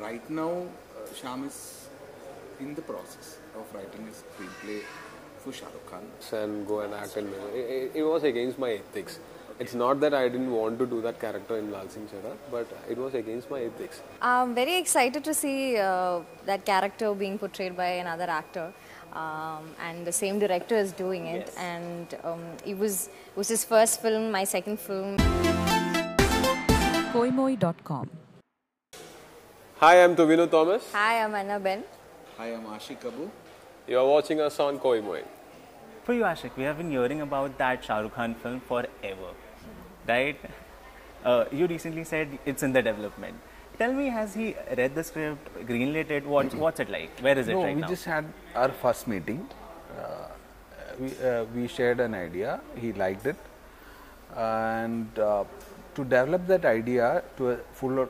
right now, uh, Syam is in the process of writing a screenplay for Shah Rukh Khan. and go and act in it. It, it was against my ethics. It's not that I didn't want to do that character in Lal Singh Chadha, but it was against my ethics. I'm very excited to see uh, that character being portrayed by another actor. Um, and the same director is doing it. And um, it was it was his first film, my second film. koimoi.com. Hi, I'm Tovino Thomas. Hi, I'm Anna Ben. Hi, I'm Ashik Abu. You are watching us on Koi Moi. For you, Ashik, we have been hearing about that Shah Rukh Khan film forever, right? Uh, you recently said it's in the development. Tell me, has he read the script, greenlit it? What, what's it like? Where is it no, right we now? just had our first meeting. Uh, we, uh, we shared an idea. He liked it, and uh, to develop that idea to a full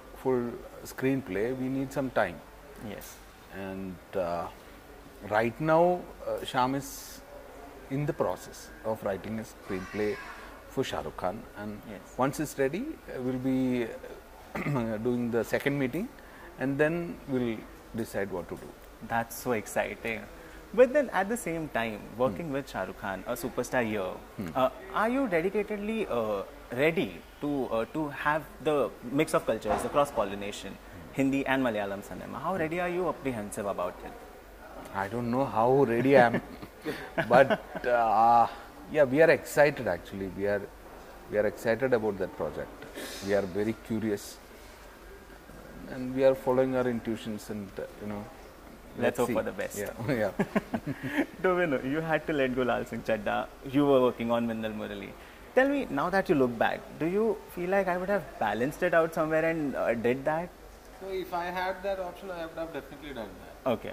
screenplay, we need some time. Yes. And uh, right now, uh, Syam is in the process of writing a screenplay for Shah Rukh Khan, and Yes. once it's ready, uh, we'll be doing the second meeting, and then we'll decide what to do. That's so exciting. But then at the same time, working with Shah Rukh Khan, a superstar here, uh, are you dedicatedly uh, ready to uh, to have the mix of cultures, the cross pollination, Hindi and Malayalam cinema? How ready are you apprehensive about it? I don't know how ready I am, but uh, yeah, we are excited actually. We are we are excited about that project. We are very curious, and we are following our intuitions and you know. Let's hope see. for the best. Yeah, yeah. Tovino, you had to let go Lal Singh Chadda. You were working on Minnal Murali. Tell me, now that you look back, do you feel like I would have balanced it out somewhere and uh, did that? So if I had that option, I would have definitely done that. Okay.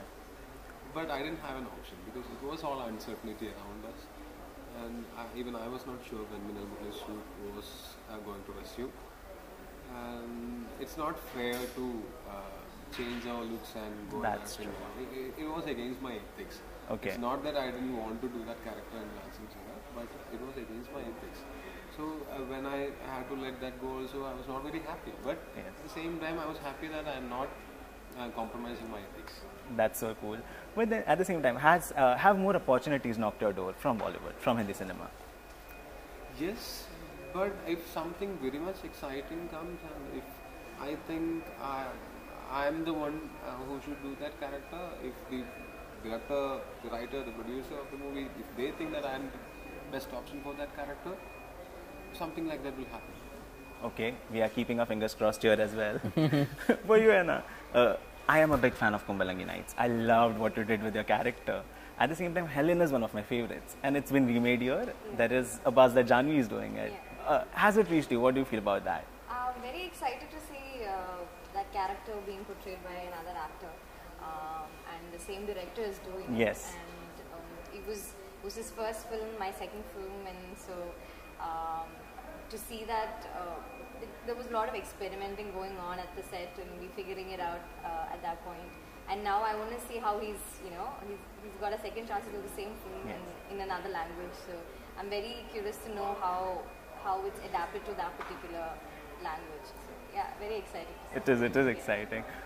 But I didn't have an option because it was all uncertainty around us. And I, even I was not sure when Minnal Murali's shoot was uh, going to resume. And it's not fair to uh, change our looks and go and That's in one. It, it, was against my ethics. Okay. It's not that I didn't want to do that character in Lal Singh Chadha, but it was against my ethics. So uh, when I had to let that go also, I was not very happy. But Yes. at the same time, I was happy that I am not uh, compromising my ethics. That's so cool. But then at the same time, has uh, have more opportunities knocked your door from Bollywood, from Hindi cinema? Yes, but if something very much exciting comes and if I think I, I'm the one uh, who should do that character, if the director, the writer, the producer of the movie, if they think that I'm the best option for that character, something like that will happen. Okay, we are keeping our fingers crossed here as well. For you, Anna, uh, I am a big fan of Kumbalangi Nights. I loved what you did with your character. At the same time, Helen is one of my favorites, and it's been remade here. There is a buzz that Janhvi is doing it. Uh, has it reached you? What do you feel about that? I'm very excited to see uh, that character being portrayed by another actor. Um, and the same director is doing Yes. it. And um, it was it was his first film, my second film, and so um, to see that uh, th- there was a lot of experimenting going on at the set, and we figuring it out uh, at that point. And now I want to see how he's, you know, he's, he's got a second chance to do the same film Yes. in, in another language. So I'm very curious to know how how it's adapted to that particular language. So yeah, very exciting. It is. It is exciting.